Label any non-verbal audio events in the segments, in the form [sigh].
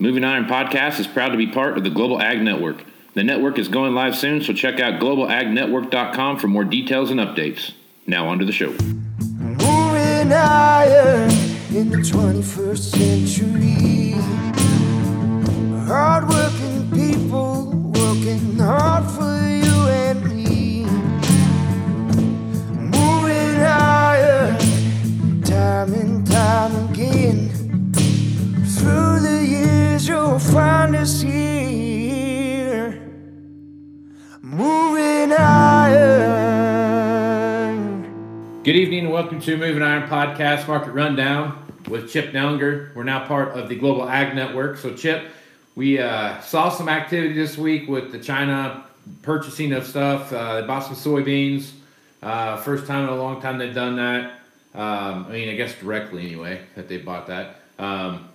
Moving Iron Podcast is proud to be part of the Global Ag Network. The network is going live soon, so check out globalagnetwork.com for more details and updates. Now, on to the show. Moving iron in the 21st century. Hardworking Good evening and welcome to Moving Iron Podcast Market Rundown with Chip Nellinger. We're now part of the Global Ag Network. So, Chip, we uh, saw some activity this week with the China purchasing of stuff. Uh, they bought some soybeans. Uh, first time in a long time they've done that. Um, I mean, I guess directly anyway that they bought that. Um,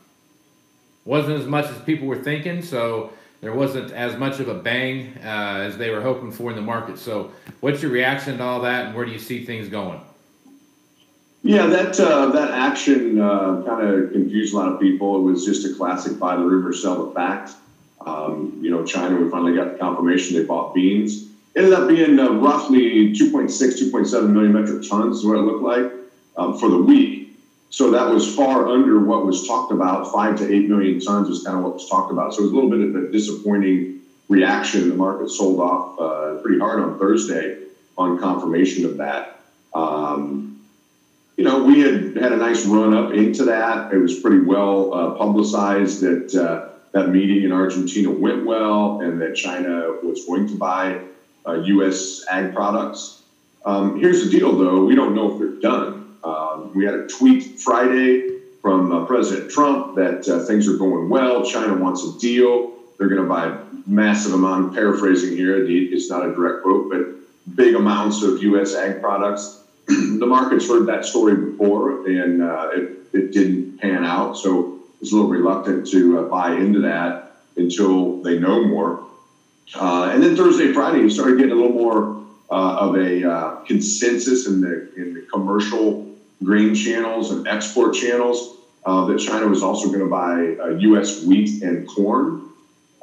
wasn't as much as people were thinking, so there wasn't as much of a bang uh, as they were hoping for in the market. So, what's your reaction to all that, and where do you see things going? Yeah, that uh, that action uh, kind of confused a lot of people. It was just a classic buy the rumor, sell the fact. Um, you know, China, we finally got the confirmation they bought beans. Ended up being uh, roughly 2.6, 2.7 million metric tons is what it looked like um, for the week. So that was far under what was talked about. Five to eight million tons was kind of what was talked about. So it was a little bit of a disappointing reaction. The market sold off uh, pretty hard on Thursday on confirmation of that. Um, we had had a nice run up into that. It was pretty well uh, publicized that uh, that meeting in Argentina went well and that China was going to buy uh, U.S. ag products. Um, here's the deal, though: we don't know if they're done. Um, we had a tweet Friday from uh, President Trump that uh, things are going well. China wants a deal. They're going to buy massive amount. Paraphrasing here. It's not a direct quote, but big amounts of U.S. ag products. [clears throat] the market's heard that story before, and uh, it, it didn't pan out. So it's a little reluctant to uh, buy into that until they know more. Uh, and then Thursday, Friday, you started getting a little more uh, of a uh, consensus in the in the commercial grain channels and export channels uh, that China was also going to buy U.S. wheat and corn.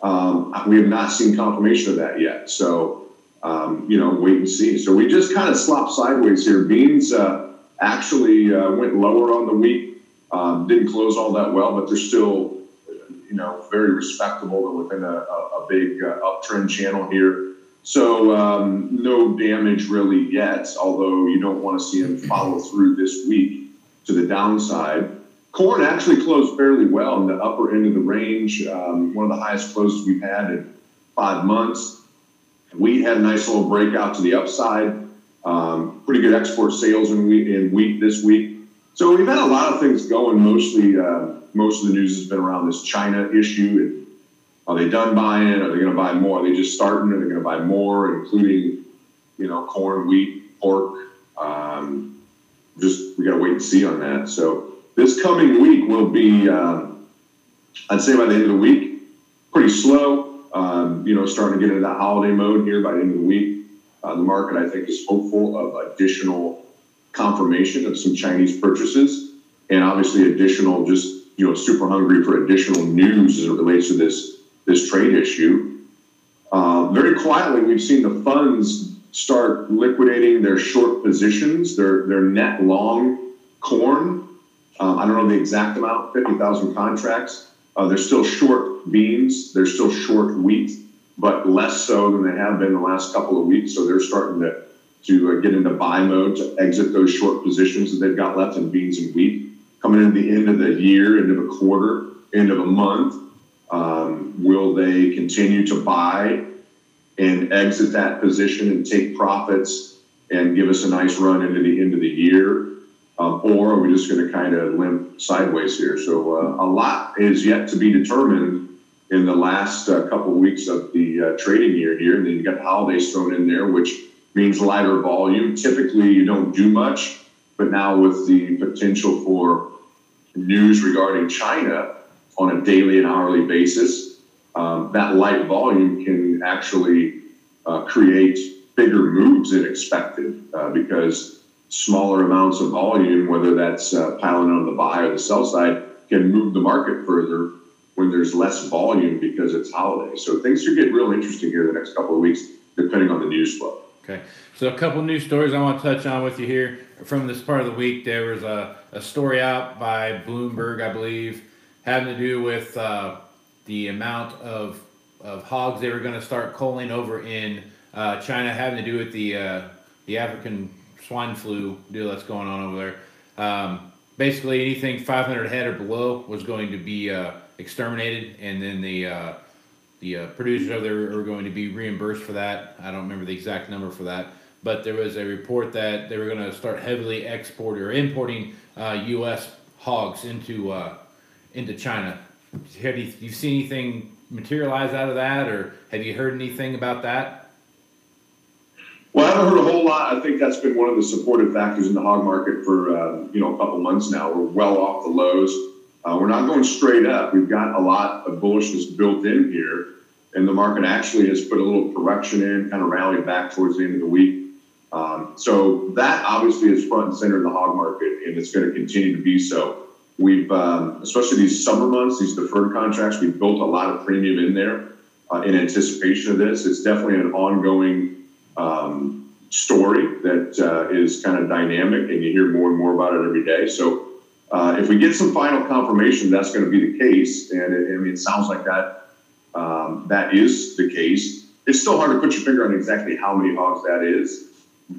Um, we have not seen confirmation of that yet. So, um, you know, wait and see. So we just kind of slopped sideways here. Beans uh, actually uh, went lower on the week. Um, didn't close all that well, but they're still, you know, very respectable within a, a, a big uh, uptrend channel here. So um, no damage really yet, although you don't want to see them follow through this week to the downside. Corn actually closed fairly well in the upper end of the range, um, one of the highest closes we've had in five months. Wheat had a nice little breakout to the upside. Um, pretty good export sales in wheat, in wheat this week. So we've had a lot of things going. Mostly, uh, most of the news has been around this China issue are they done buying? Are they going to buy more? Are they just starting? Are they going to buy more, including, you know, corn, wheat, pork? Um, just we got to wait and see on that. So this coming week will be, um, I'd say by the end of the week, pretty slow. Um, you know, starting to get into that holiday mode here by the end of the week. Uh, the market, I think, is hopeful of additional confirmation of some Chinese purchases, and obviously additional, just you know, super hungry for additional news as it relates to this this trade issue. Uh, very quietly, we've seen the funds start liquidating their short positions, their their net long corn. Um, I don't know the exact amount, 50,000 contracts. Uh, they're still short beans, they're still short wheat, but less so than they have been the last couple of weeks. So they're starting to, to uh, get into buy mode to exit those short positions that they've got left in beans and wheat. Coming into the end of the year, end of a quarter, end of a month, um, will they continue to buy and exit that position and take profits and give us a nice run into the end of the year? Um, or are we just going to kind of limp sideways here? So uh, a lot is yet to be determined in the last uh, couple weeks of the uh, trading year here. And then you got the holidays thrown in there, which means lighter volume. Typically, you don't do much, but now with the potential for news regarding China, on a daily and hourly basis, um, that light volume can actually uh, create bigger moves than expected uh, because smaller amounts of volume, whether that's uh, piling on the buy or the sell side, can move the market further when there's less volume because it's holiday. So things could get real interesting here the next couple of weeks, depending on the news flow. Okay. So a couple news stories I want to touch on with you here from this part of the week. There was a, a story out by Bloomberg, I believe, having to do with uh, the amount of of hogs they were going to start culling over in uh, China, having to do with the uh, the African swine flu deal that's going on over there. Um, basically, anything 500 head or below was going to be uh, exterminated, and then the uh, the uh, producers over there are going to be reimbursed for that. I don't remember the exact number for that, but there was a report that they were going to start heavily exporting or importing U.S. Uh, hogs into into China. Have you, you seen anything materialize out of that, or have you heard anything about that? Well, I haven't heard a whole lot. I think that's been one of the supportive factors in the hog market for uh, you know a couple months now. We're well off the lows. Uh, we're not going straight up. We've got a lot of bullishness built in here, and the market actually has put a little correction in, kind of rallied back towards the end of the week. Um, so that obviously is front and center in the hog market, and it's going to continue to be so. We've, um, especially these summer months, these deferred contracts, we've built a lot of premium in there uh, in anticipation of this. It's definitely an ongoing um, story that uh, is kind of dynamic, and you hear more and more about it every day. So, uh, if we get some final confirmation that's going to be the case, and it, I mean, it sounds like that um, that is the case. It's still hard to put your finger on exactly how many hogs that is,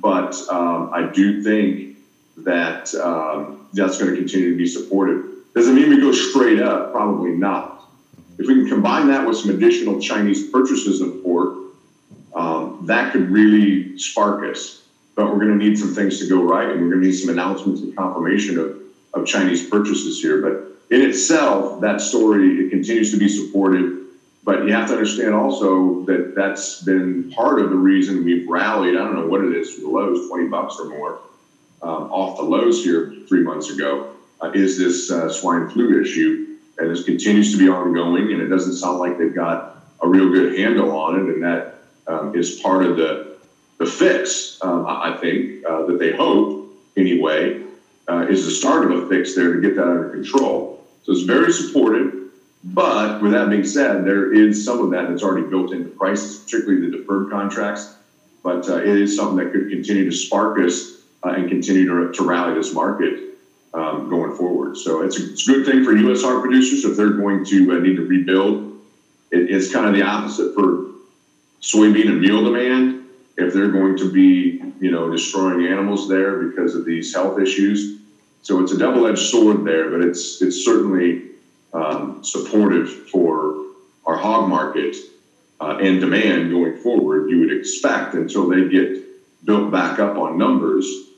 but um, I do think that um, that's going to continue to be supported. Does it mean we go straight up? Probably not. If we can combine that with some additional Chinese purchases of pork, that could really spark us. But we're going to need some things to go right, and we're going to need some announcements and confirmation of, of Chinese purchases here. But in itself, that story it continues to be supported. But you have to understand also that that's been part of the reason we've rallied. I don't know what it is for the lows, 20 bucks or more um, off the lows here three months ago uh, is this uh, swine flu issue. And this continues to be ongoing, and it doesn't sound like they've got a real good handle on it. And that um, is part of the, the fix, um, I think, uh, that they hope, anyway, uh, is the start of a fix there to get that under control. So it's very supportive. But with that being said, there is some of that that's already built into prices, particularly the deferred contracts. But uh, it is something that could continue to spark us uh, and continue to, to rally this market um, going forward. So it's a, it's a, good thing for U.S. hog producers if they're going to uh, need to rebuild. It, it's kind of the opposite for soybean and meal demand. If they're going to be, you know, destroying animals there because of these health issues, so it's a double-edged sword there. But it's it's certainly um, supportive for our hog market uh, and demand going forward. You would expect until they get built back up on numbers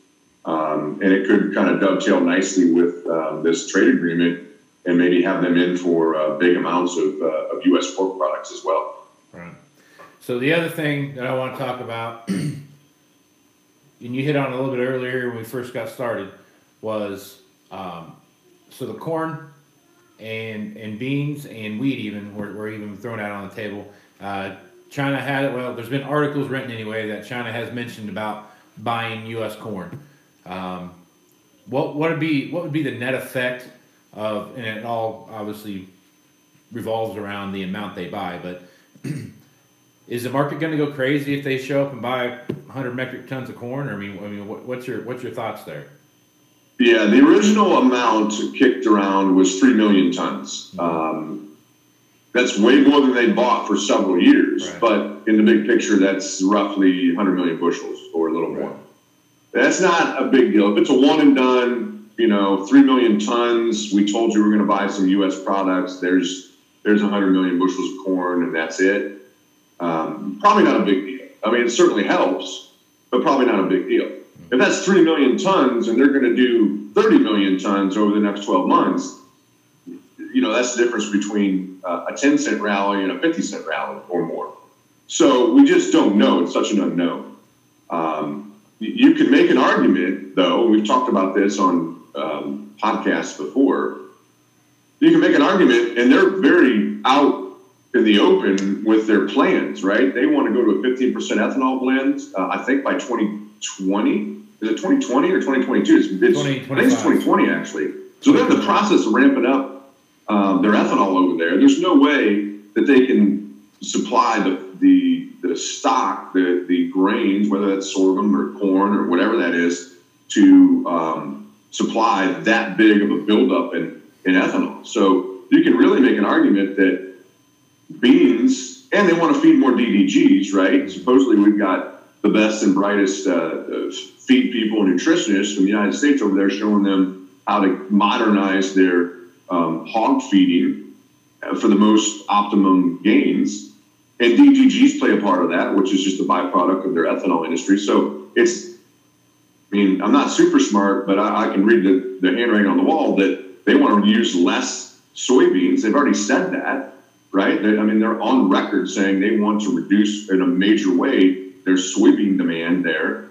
um, and it could kind of dovetail nicely with um, this trade agreement and maybe have them in for uh, big amounts of, uh, of U.S. pork products as well. Right. So the other thing that I want to talk about, [clears throat] and you hit on a little bit earlier when we first got started, was um, so the corn and and beans and wheat even were, were even thrown out on the table. Uh, China had it well, there's been articles written anyway that China has mentioned about buying U.S. corn. Um, what what would be what would be the net effect of and it all obviously revolves around the amount they buy, but [clears throat] is the market going to go crazy if they show up and buy 100 metric tons of corn? Or I mean, I mean, what, what's your what's your thoughts there? Yeah, the original amount kicked around was three million tons. Um, that's way more than they bought for several years. Right. But in the big picture, that's roughly 100 million bushels or a little right. more. That's not a big deal. If it's a one and done, you know, three million tons, we told you we're going to buy some U.S. products. There's there's 100 million bushels of corn, and that's it. Um, probably not a big deal. I mean, it certainly helps, but probably not a big deal. If that's 3 million tons and they're going to do 30 million tons over the next 12 months, you know, that's the difference between uh, a 10 cent rally and a 50 cent rally or more. So we just don't know. It's such an unknown. Um, you can make an argument, though, we've talked about this on um, podcasts before. You can make an argument, and they're very out in the open with their plans, right? They want to go to a 15% ethanol blend, uh, I think by 2020. Is it 2020 or 2022? It's, it's, I think it's 2020, actually. So they're in the process of ramping up um, their ethanol over there. There's no way that they can supply the the, the stock, the the grains, whether that's sorghum or corn or whatever that is, to um, supply that big of a buildup in in ethanol. So you can really make an argument that beans, and they want to feed more DDGs, right? Supposedly we've got the best and brightest uh, feed people and nutritionists from the United States over there showing them how to modernize their um, hog feeding uh, for the most optimum gains. And DDGs play a part of that, which is just a byproduct of their ethanol industry. So it's, I mean, I'm not super smart, but I, I can read the, the handwriting on the wall that they want to use less soybeans. They've already said that, right? They, I mean, they're on record saying they want to reduce in a major way their soybean demand there.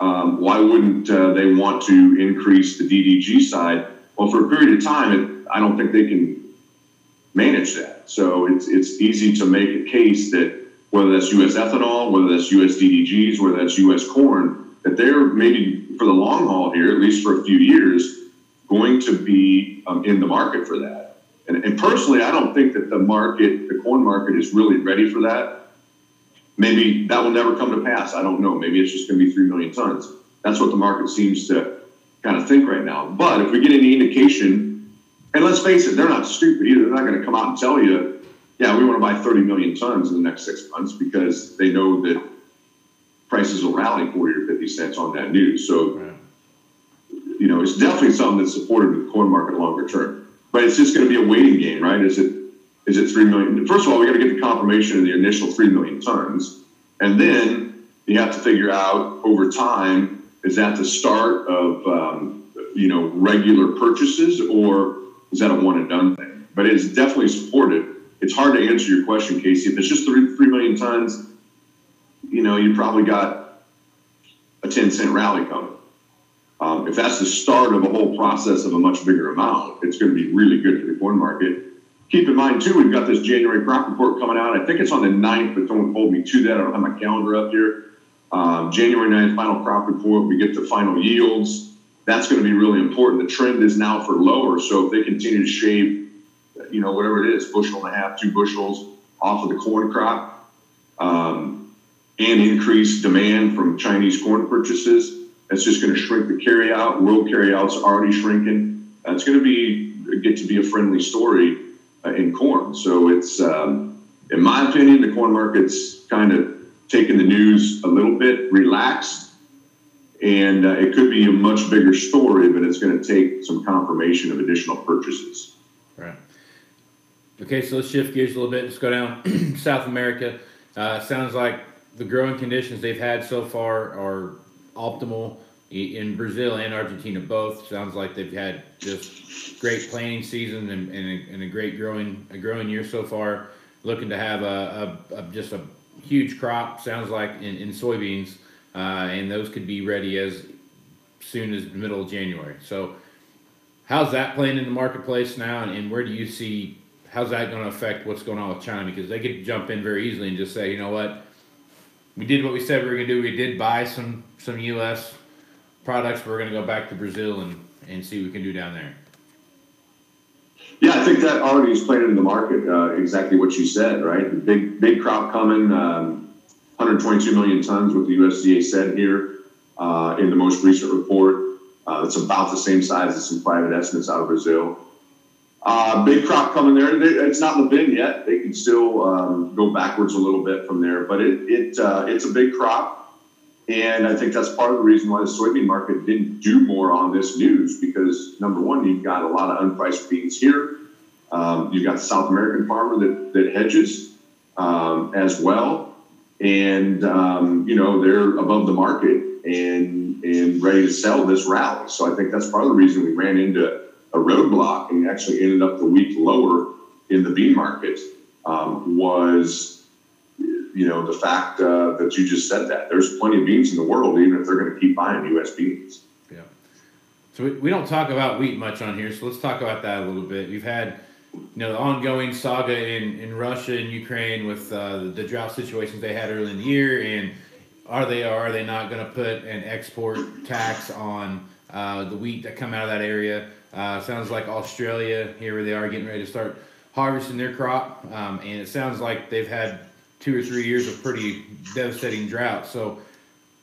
Um, why wouldn't uh, they want to increase the DDG side? Well, for a period of time, it, I don't think they can manage that. So it's it's easy to make a case that whether that's U.S. ethanol, whether that's U.S. DDGs, whether that's U.S. corn, that they're maybe for the long haul here, at least for a few years, going to be um, in the market for that. And, and personally, I don't think that the market, the corn market, is really ready for that maybe that will never come to pass. I don't know. Maybe it's just going to be 3 million tons. That's what the market seems to kind of think right now. But if we get any indication, and let's face it, they're not stupid either. They're not going to come out and tell you, yeah, we want to buy 30 million tons in the next six months because they know that prices will rally 40 or 50 cents on that news. So, you know, it's definitely something that's supported with the corn market longer term. But it's just going to be a waiting game, right? Is it is it 3 million? First of all, we got to get the confirmation of the initial 3 million tons. And then you have to figure out over time, is that the start of, um, you know, regular purchases or is that a one and done thing? But it's definitely supported. It's hard to answer your question, Casey. If it's just 3, 3 million tons, you know, you probably got a 10 cent rally coming. Um, if that's the start of a whole process of a much bigger amount, it's going to be really good for the corn market keep in mind too, we've got this January crop report coming out. I think it's on the 9th, but don't hold me to that. I don't have my calendar up here. Um, January 9th, final crop report. We get the final yields. That's going to be really important. The trend is now for lower. So if they continue to shave, you know, whatever it is, bushel and a half, two bushels off of the corn crop, um, and increase demand from Chinese corn purchases, that's just going to shrink the carry out. World carry out's already shrinking. It's going to be get to be a friendly story uh, in corn. So it's, um, in my opinion, the corn market's kind of taken the news a little bit relaxed, and uh, it could be a much bigger story, but it's going to take some confirmation of additional purchases. Right. Okay, so let's shift gears a little bit. Let's go down [clears throat] South America. Uh, sounds like the growing conditions they've had so far are optimal in Brazil and Argentina both. Sounds like they've had just great planting season and, and, a, and a great growing a growing year so far. Looking to have a, a, a just a huge crop. Sounds like in, in soybeans, uh, and those could be ready as soon as middle of January. So, how's that playing in the marketplace now, and, and where do you see how's that going to affect what's going on with China? Because they could jump in very easily and just say, you know what, we did what we said we were going to do. We did buy some some U.S products, we're going to go back to Brazil and, and see what we can do down there. Yeah, I think that already is playing into the market. Uh, exactly what you said, right? The big big crop coming, um, 122 million tons. What the USDA said here uh, in the most recent report. Uh, it's about the same size as some private estimates out of Brazil. Uh, big crop coming there. It's not in the bin yet. They can still um, go backwards a little bit from there, but it, it uh, it's a big crop. And I think that's part of the reason why the soybean market didn't do more on this news because number one, you've got a lot of unpriced beans here. Um, you've got South American farmer that, that hedges um, as well. And, um, you know, they're above the market and, and ready to sell this rally. So I think that's part of the reason we ran into a roadblock and actually ended up the week lower in the bean market um, was you know, the fact uh, that you just said that. There's plenty of beans in the world, even if they're going to keep buying U.S. beans. Yeah. So we, we don't talk about wheat much on here, so let's talk about that a little bit. We've had, you know, the ongoing saga in, in Russia and Ukraine with uh, the drought situations they had early in the year, and are they are they not going to put an export tax on uh, the wheat that come out of that area? Uh, sounds like Australia here where they are getting ready to start harvesting their crop, um, and it sounds like they've had two or three years of pretty devastating drought. So,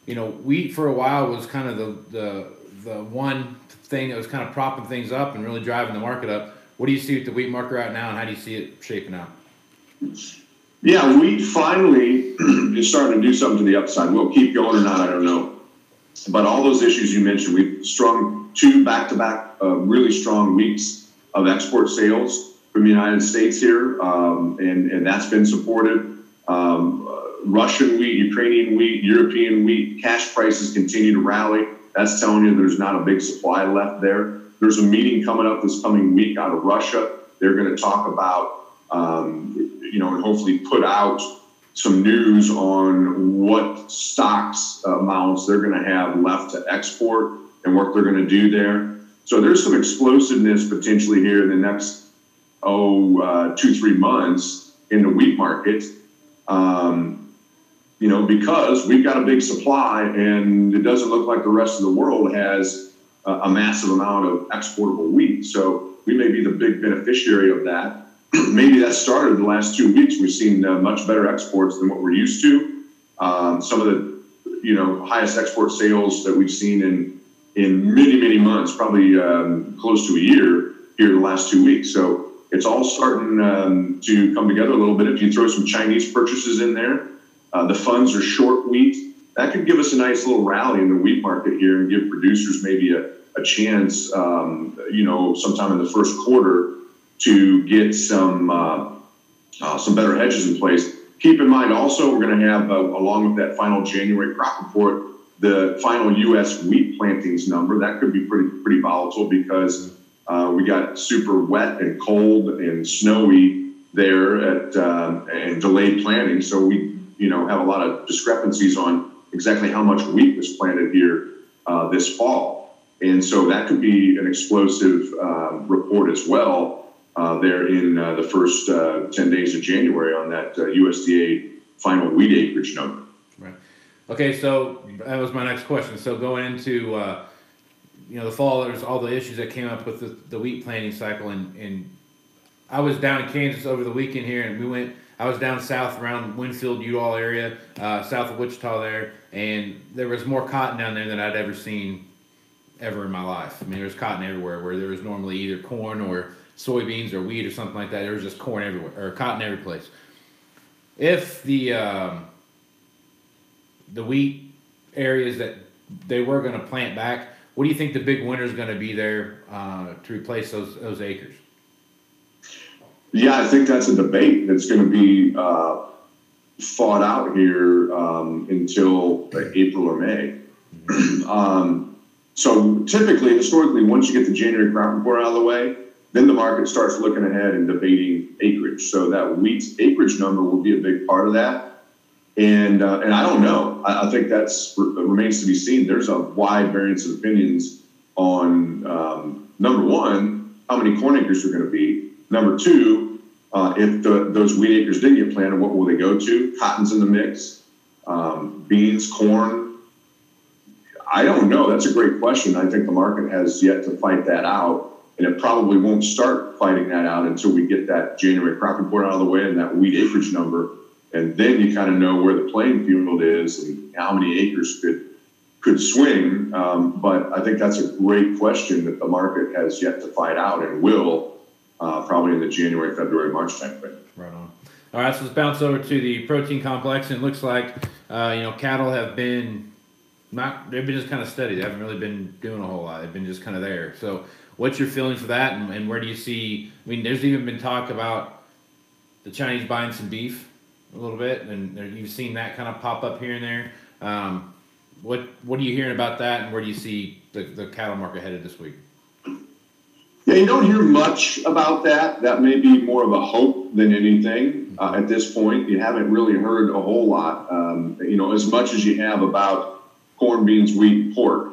you know, wheat for a while was kind of the the the one thing that was kind of propping things up and really driving the market up. What do you see with the wheat market right now, and how do you see it shaping out? Yeah, wheat finally [clears throat] is starting to do something to the upside. We'll keep going or not? I don't know. But all those issues you mentioned, we've strung two back-to-back uh, really strong weeks of export sales from the United States here, um, and and that's been supported. Um, uh, Russian wheat, Ukrainian wheat, European wheat, cash prices continue to rally. That's telling you there's not a big supply left there. There's a meeting coming up this coming week out of Russia. They're going to talk about, um, you know, and hopefully put out some news on what stocks amounts they're going to have left to export and what they're going to do there. So there's some explosiveness potentially here in the next oh uh, two three months in the wheat market. Um, you know, because we've got a big supply and it doesn't look like the rest of the world has a, a massive amount of exportable wheat. So we may be the big beneficiary of that. [clears throat] Maybe that started the last two weeks. We've seen uh, much better exports than what we're used to. Um, some of the, you know, highest export sales that we've seen in in many many months, probably um, close to a year here in the last two weeks. So it's all starting um, to come together a little bit. If you throw some Chinese purchases in there, uh, the funds are short wheat. That could give us a nice little rally in the wheat market here and give producers maybe a, a chance, um, you know, sometime in the first quarter to get some uh, uh, some better hedges in place. Keep in mind also, we're going to have, uh, along with that final January crop report, the final U.S. wheat plantings number. That could be pretty pretty volatile because uh, we got super wet and cold and snowy there at um, and delayed planting. So we you know have a lot of discrepancies on exactly how much wheat was planted here uh, this fall, and so that could be an explosive um, report as well. Uh, there in uh, the first uh, 10 days of January on that USDA final wheat acreage number. Right. Okay, so that was my next question. So going into uh, you know the fall, there's all the issues that came up with the, the wheat planting cycle, and, and I was down in Kansas over the weekend here, and we went. I was down south around Winfield, Udall area, uh, south of Wichita there, and there was more cotton down there than I'd ever seen ever in my life. I mean, there was cotton everywhere where there was normally either corn or soybeans or wheat or something like that. There was just corn everywhere or cotton every place. If the um, the wheat areas that they were going to plant back, what do you think the big winner is going to be there uh, to replace those those acres? Yeah, I think that's a debate that's going to be uh, fought out here um, until April or May. [clears throat] um, so typically, historically, once you get the January crop report out of the way, then the market starts looking ahead and debating acreage. So that wheat acreage number will be a big part of that. And uh, and I don't know. I, I think that's remains to be seen. There's a wide variance of opinions on um, number one, how many corn acres are going to be. Number two, uh, if the, those wheat acres did get planted, what will they go to? Cotton's in the mix, um, beans, corn. I don't know. That's a great question. I think the market has yet to fight that out and it probably won't start fighting that out until we get that January crop report out of the way and that wheat acreage number, and then you kind of know where the playing field is and how many acres could could swing. Um, but I think that's a great question that the market has yet to fight out and will uh, probably in the January, February, March timeframe. Right on. All right, so let's bounce over to the protein complex, and it looks like uh, you know cattle have been not they've been just kind of steady. They haven't really been doing a whole lot. They've been just kind of there. So what's your feeling for that, and, and where do you see? I mean, there's even been talk about the Chinese buying some beef a little bit, and you've seen that kind of pop up here and there. Um, what what are you hearing about that, and where do you see the, the cattle market headed this week? Yeah, you don't hear much about that. That may be more of a hope than anything uh, at this point. You haven't really heard a whole lot, um, you know, as much as you have about corn, beans, wheat, pork.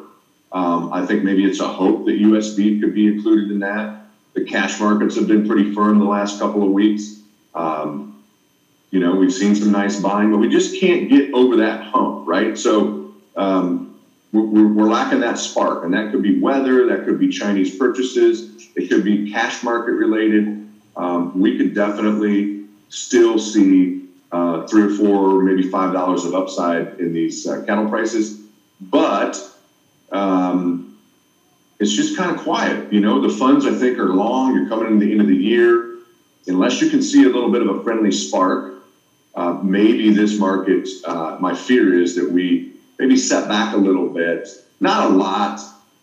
Um, I think maybe it's a hope that U.S. beef could be included in that. The cash markets have been pretty firm the last couple of weeks. Um, you know, we've seen some nice buying, but we just can't get over that hump, right? So, um, we're, we're lacking that spark, and that could be weather, that could be Chinese purchases, it could be cash market related. Um, we could definitely still see uh, three or four, maybe five dollars of upside in these uh, cattle prices, but um, it's just kind of quiet. You know, the funds I think are long. You're coming in the end of the year, unless you can see a little bit of a friendly spark. Uh, maybe this market. Uh, my fear is that we maybe set back a little bit, not a lot,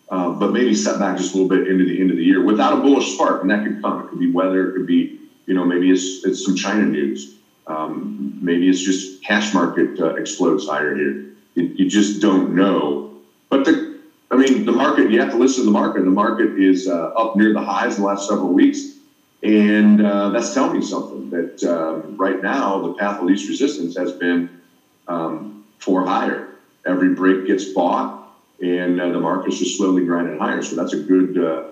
uh, but maybe set back just a little bit into the end of the year without a bullish spark, and that could come. It could be weather. It could be, you know, maybe it's it's some China news. Um, maybe it's just cash market uh, explodes higher here. You, you, just don't know. But the, I mean, the market. You have to listen to the market. The market is uh, up near the highs the last several weeks, and uh, that's telling me something. That um, right now the path of least resistance has been um, for higher. Every break gets bought, and uh, the market's just slowly grinding higher. So that's a good uh,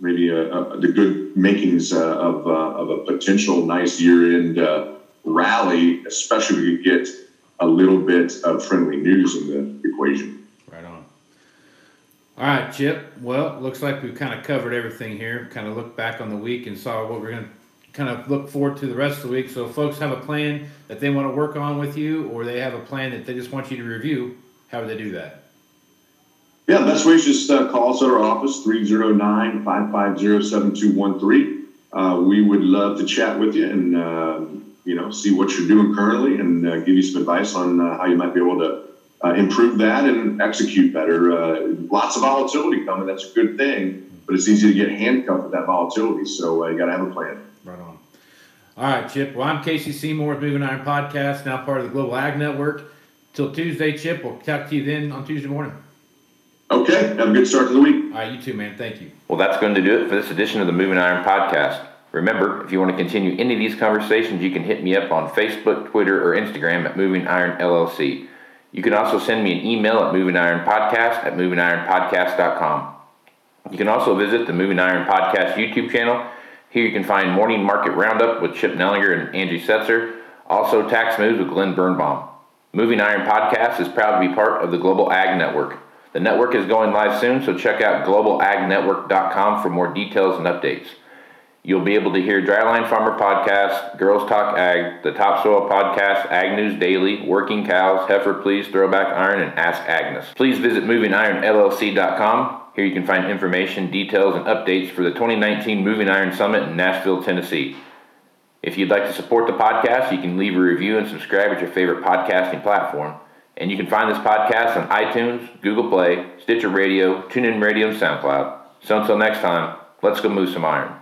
maybe a, a, the good makings uh, of, uh, of a potential nice year end uh, rally, especially if you get a little bit of friendly news in the equation. All right, Chip. Well, looks like we've kind of covered everything here. Kind of looked back on the week and saw what we're going to kind of look forward to the rest of the week. So, folks have a plan that they want to work on with you, or they have a plan that they just want you to review. How would they do that? Yeah, best way is just uh, call us at our office, 309 550 7213. Uh, we would love to chat with you and uh, you know, see what you're doing currently and uh, give you some advice on uh, how you might be able to uh, improve that and execute better. Uh, lots of volatility coming. That's a good thing, but it's easy to get handcuffed with that volatility. So uh, you got to have a plan. Right on. All right, Chip. Well, I'm Casey Seymour with Moving Iron Podcast, now part of the Global Ag Network. Till Tuesday, Chip. We'll talk to you then on Tuesday morning. Okay. Have a good start to the week. All right, you too, man. Thank you. Well, that's going to do it for this edition of the Moving Iron Podcast. Remember, if you want to continue any of these conversations, you can hit me up on Facebook, Twitter, or Instagram at Moving Iron LLC. You can also send me an email at Moving Iron Podcast at movingironpodcast.com. You can also visit the Moving Iron Podcast YouTube channel. Here you can find Morning Market Roundup with Chip Nellinger and Angie Setzer, also Tax Moves with Glenn Birnbaum. Moving Iron Podcast is proud to be part of the Global Ag Network. The network is going live soon, so check out globalagnetwork.com for more details and updates. You'll be able to hear Dryline Farmer Podcast, Girls Talk Ag, the Topsoil Podcast, Ag News Daily, Working Cows, Heifer Please, Throwback Iron, and Ask Agnes. Please visit MovingIronLLC.com. Here you can find information, details, and updates for the 2019 Moving Iron Summit in Nashville, Tennessee. If you'd like to support the podcast, you can leave a review and subscribe at your favorite podcasting platform. And you can find this podcast on iTunes, Google Play, Stitcher Radio, TuneIn Radio, and SoundCloud. So until next time, let's go move some iron.